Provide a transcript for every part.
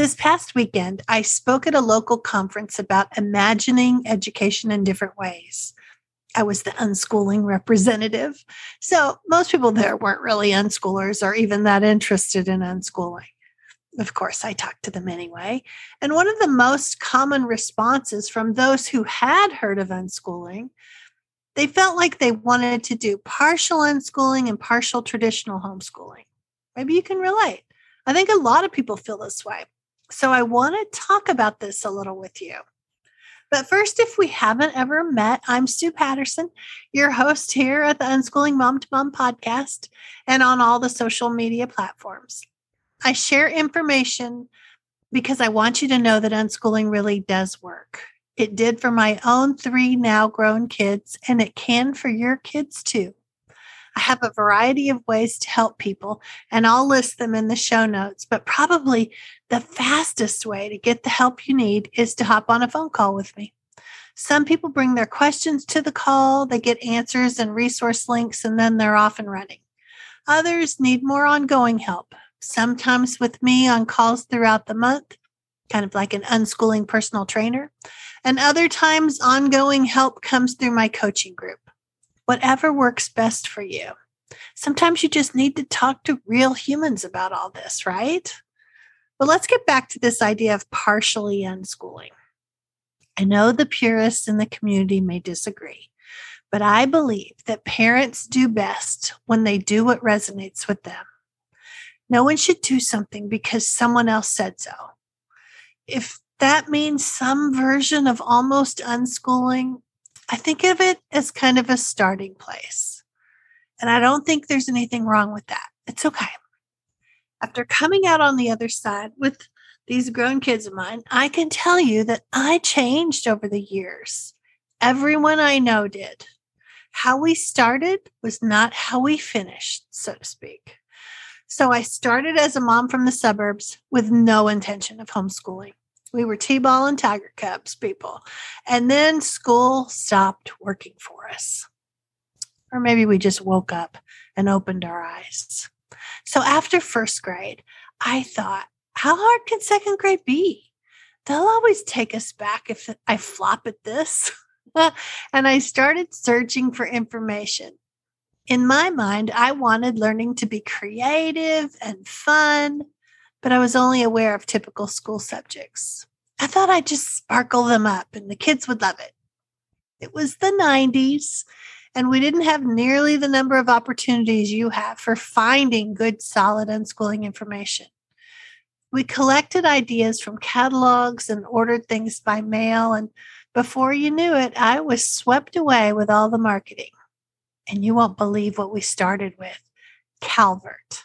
This past weekend, I spoke at a local conference about imagining education in different ways. I was the unschooling representative. So most people there weren't really unschoolers or even that interested in unschooling. Of course, I talked to them anyway. And one of the most common responses from those who had heard of unschooling, they felt like they wanted to do partial unschooling and partial traditional homeschooling. Maybe you can relate. I think a lot of people feel this way. So I want to talk about this a little with you. But first, if we haven't ever met, I'm Sue Patterson, your host here at the Unschooling Mom to Mom podcast and on all the social media platforms. I share information because I want you to know that unschooling really does work. It did for my own three now grown kids, and it can for your kids too. I have a variety of ways to help people, and I'll list them in the show notes. But probably the fastest way to get the help you need is to hop on a phone call with me. Some people bring their questions to the call, they get answers and resource links, and then they're off and running. Others need more ongoing help, sometimes with me on calls throughout the month, kind of like an unschooling personal trainer. And other times, ongoing help comes through my coaching group whatever works best for you. Sometimes you just need to talk to real humans about all this, right? But let's get back to this idea of partially unschooling. I know the purists in the community may disagree, but I believe that parents do best when they do what resonates with them. No one should do something because someone else said so. If that means some version of almost unschooling, I think of it as kind of a starting place. And I don't think there's anything wrong with that. It's okay. After coming out on the other side with these grown kids of mine, I can tell you that I changed over the years. Everyone I know did. How we started was not how we finished, so to speak. So I started as a mom from the suburbs with no intention of homeschooling. We were T ball and Tiger Cubs people. And then school stopped working for us. Or maybe we just woke up and opened our eyes. So after first grade, I thought, how hard can second grade be? They'll always take us back if I flop at this. and I started searching for information. In my mind, I wanted learning to be creative and fun but I was only aware of typical school subjects. I thought I'd just sparkle them up and the kids would love it. It was the 90s, and we didn't have nearly the number of opportunities you have for finding good, solid unschooling information. We collected ideas from catalogs and ordered things by mail, and before you knew it, I was swept away with all the marketing. And you won't believe what we started with Calvert.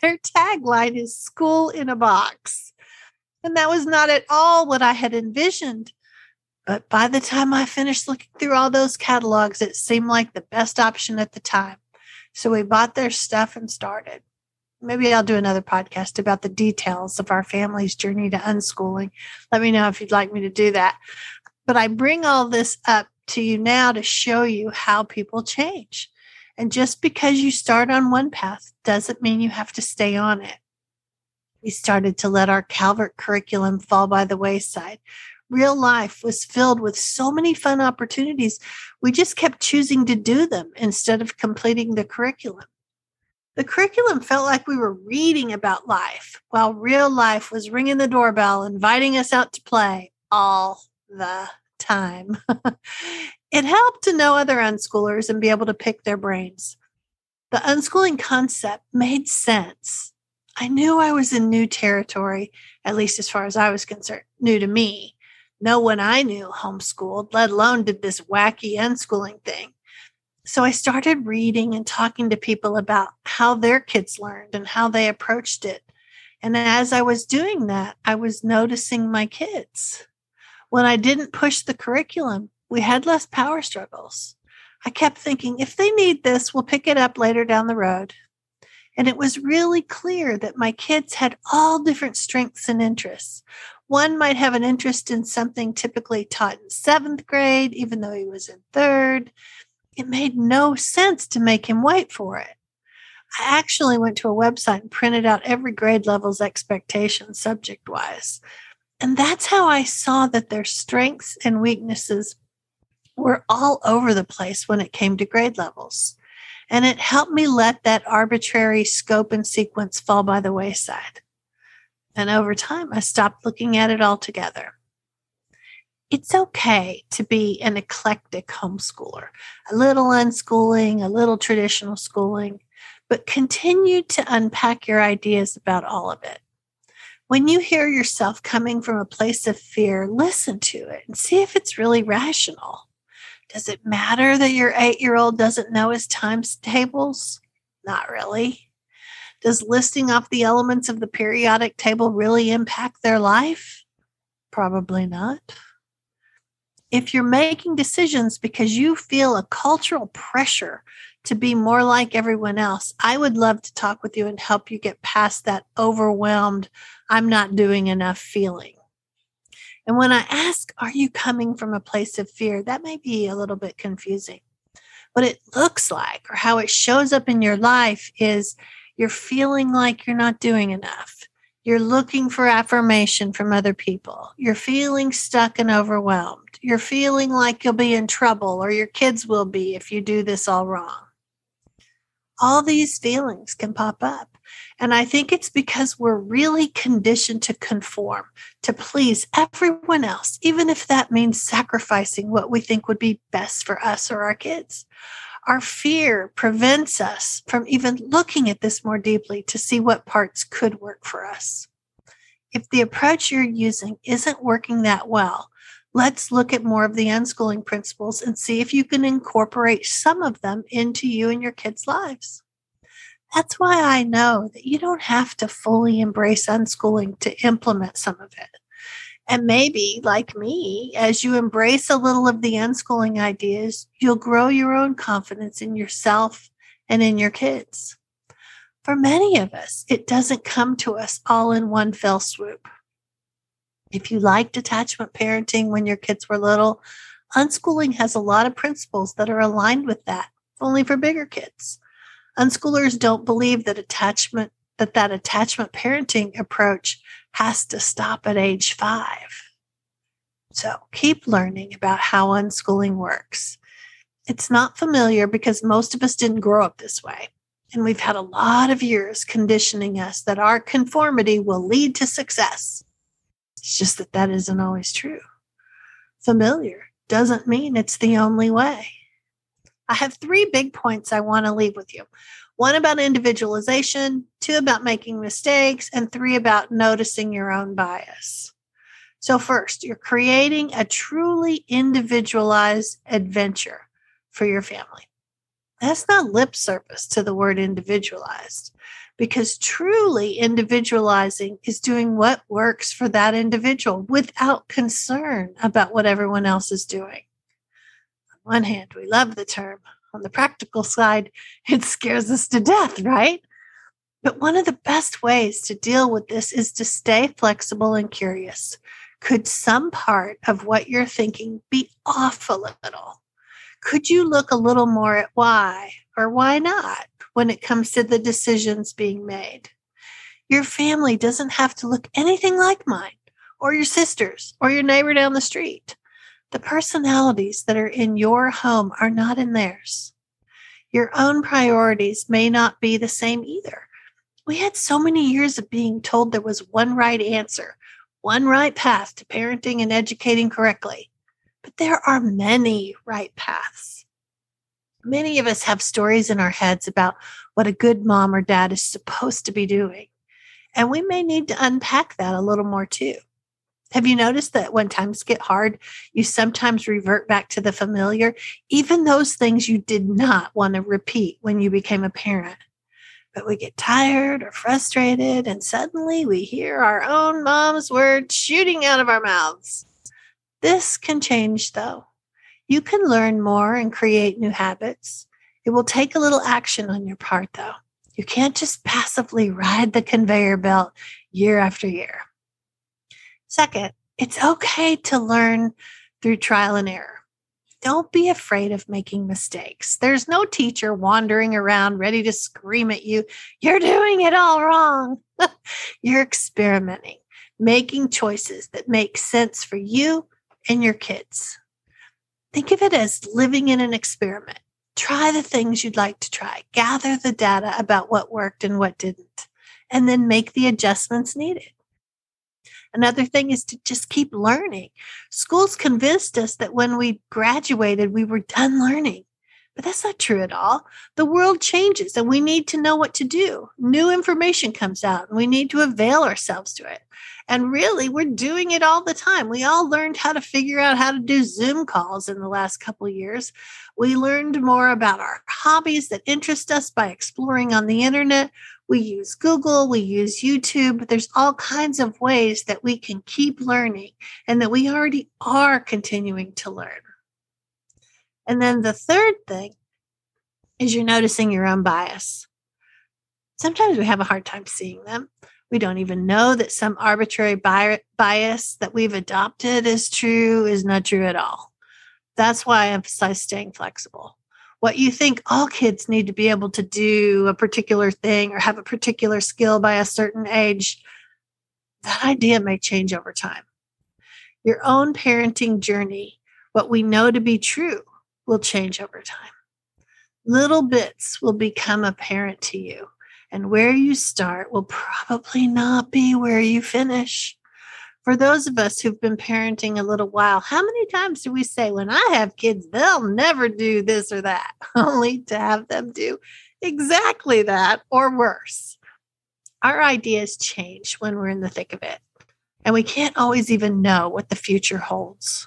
Their tagline is school in a box. And that was not at all what I had envisioned. But by the time I finished looking through all those catalogs, it seemed like the best option at the time. So we bought their stuff and started. Maybe I'll do another podcast about the details of our family's journey to unschooling. Let me know if you'd like me to do that. But I bring all this up to you now to show you how people change. And just because you start on one path doesn't mean you have to stay on it. We started to let our Calvert curriculum fall by the wayside. Real life was filled with so many fun opportunities. We just kept choosing to do them instead of completing the curriculum. The curriculum felt like we were reading about life, while real life was ringing the doorbell, inviting us out to play all the time. It helped to know other unschoolers and be able to pick their brains. The unschooling concept made sense. I knew I was in new territory, at least as far as I was concerned, new to me. No one I knew homeschooled, let alone did this wacky unschooling thing. So I started reading and talking to people about how their kids learned and how they approached it. And as I was doing that, I was noticing my kids. When I didn't push the curriculum, we had less power struggles. I kept thinking, if they need this, we'll pick it up later down the road. And it was really clear that my kids had all different strengths and interests. One might have an interest in something typically taught in seventh grade, even though he was in third. It made no sense to make him wait for it. I actually went to a website and printed out every grade level's expectations subject wise. And that's how I saw that their strengths and weaknesses were all over the place when it came to grade levels. And it helped me let that arbitrary scope and sequence fall by the wayside. And over time, I stopped looking at it altogether. It's okay to be an eclectic homeschooler, a little unschooling, a little traditional schooling, but continue to unpack your ideas about all of it. When you hear yourself coming from a place of fear, listen to it and see if it's really rational. Does it matter that your eight year old doesn't know his times tables? Not really. Does listing off the elements of the periodic table really impact their life? Probably not. If you're making decisions because you feel a cultural pressure to be more like everyone else, I would love to talk with you and help you get past that overwhelmed, I'm not doing enough feeling. And when I ask, Are you coming from a place of fear? that may be a little bit confusing. What it looks like or how it shows up in your life is you're feeling like you're not doing enough. You're looking for affirmation from other people. You're feeling stuck and overwhelmed. You're feeling like you'll be in trouble or your kids will be if you do this all wrong. All these feelings can pop up. And I think it's because we're really conditioned to conform, to please everyone else, even if that means sacrificing what we think would be best for us or our kids. Our fear prevents us from even looking at this more deeply to see what parts could work for us. If the approach you're using isn't working that well, let's look at more of the unschooling principles and see if you can incorporate some of them into you and your kids' lives. That's why I know that you don't have to fully embrace unschooling to implement some of it. And maybe, like me, as you embrace a little of the unschooling ideas, you'll grow your own confidence in yourself and in your kids. For many of us, it doesn't come to us all in one fell swoop. If you liked attachment parenting when your kids were little, unschooling has a lot of principles that are aligned with that, only for bigger kids. Unschoolers don't believe that attachment that that attachment parenting approach has to stop at age five. So keep learning about how unschooling works. It's not familiar because most of us didn't grow up this way. And we've had a lot of years conditioning us that our conformity will lead to success. It's just that that isn't always true. Familiar doesn't mean it's the only way. I have three big points I want to leave with you one about individualization, two about making mistakes, and three about noticing your own bias. So, first, you're creating a truly individualized adventure for your family. That's not lip service to the word individualized, because truly individualizing is doing what works for that individual without concern about what everyone else is doing. On one hand, we love the term on the practical side, it scares us to death, right? But one of the best ways to deal with this is to stay flexible and curious. Could some part of what you're thinking be off a little? Could you look a little more at why or why not when it comes to the decisions being made? Your family doesn't have to look anything like mine or your sisters or your neighbor down the street. The personalities that are in your home are not in theirs. Your own priorities may not be the same either. We had so many years of being told there was one right answer, one right path to parenting and educating correctly. But there are many right paths. Many of us have stories in our heads about what a good mom or dad is supposed to be doing. And we may need to unpack that a little more too. Have you noticed that when times get hard, you sometimes revert back to the familiar, even those things you did not want to repeat when you became a parent? But we get tired or frustrated, and suddenly we hear our own mom's words shooting out of our mouths. This can change, though. You can learn more and create new habits. It will take a little action on your part, though. You can't just passively ride the conveyor belt year after year. Second, it's okay to learn through trial and error. Don't be afraid of making mistakes. There's no teacher wandering around ready to scream at you, You're doing it all wrong. You're experimenting, making choices that make sense for you and your kids. Think of it as living in an experiment. Try the things you'd like to try, gather the data about what worked and what didn't, and then make the adjustments needed. Another thing is to just keep learning. Schools convinced us that when we graduated, we were done learning. But that's not true at all. The world changes and we need to know what to do. New information comes out and we need to avail ourselves to it. And really, we're doing it all the time. We all learned how to figure out how to do Zoom calls in the last couple years. We learned more about our hobbies that interest us by exploring on the internet. We use Google, we use YouTube. There's all kinds of ways that we can keep learning and that we already are continuing to learn. And then the third thing is you're noticing your own bias. Sometimes we have a hard time seeing them. We don't even know that some arbitrary bias that we've adopted is true is not true at all. That's why I emphasize staying flexible. What you think all kids need to be able to do a particular thing or have a particular skill by a certain age, that idea may change over time. Your own parenting journey, what we know to be true, will change over time. Little bits will become apparent to you and where you start will probably not be where you finish. For those of us who've been parenting a little while, how many times do we say, when I have kids, they'll never do this or that, only to have them do exactly that or worse? Our ideas change when we're in the thick of it, and we can't always even know what the future holds.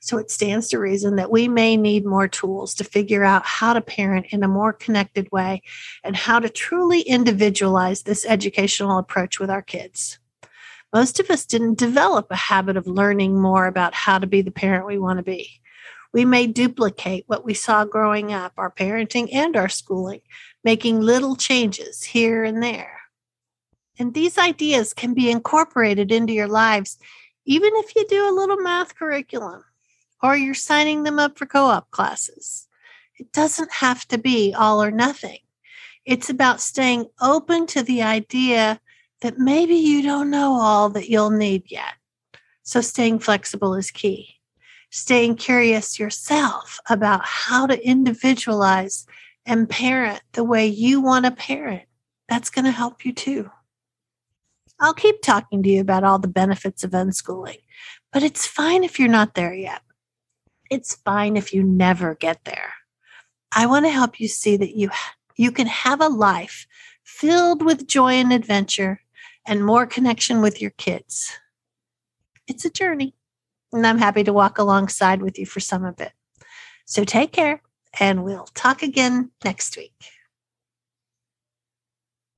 So it stands to reason that we may need more tools to figure out how to parent in a more connected way and how to truly individualize this educational approach with our kids. Most of us didn't develop a habit of learning more about how to be the parent we want to be. We may duplicate what we saw growing up, our parenting and our schooling, making little changes here and there. And these ideas can be incorporated into your lives, even if you do a little math curriculum or you're signing them up for co op classes. It doesn't have to be all or nothing. It's about staying open to the idea that maybe you don't know all that you'll need yet. So, staying flexible is key. Staying curious yourself about how to individualize and parent the way you want to parent. That's going to help you too. I'll keep talking to you about all the benefits of unschooling, but it's fine if you're not there yet. It's fine if you never get there. I want to help you see that you you can have a life filled with joy and adventure and more connection with your kids. It's a journey, and I'm happy to walk alongside with you for some of it. So take care, and we'll talk again next week.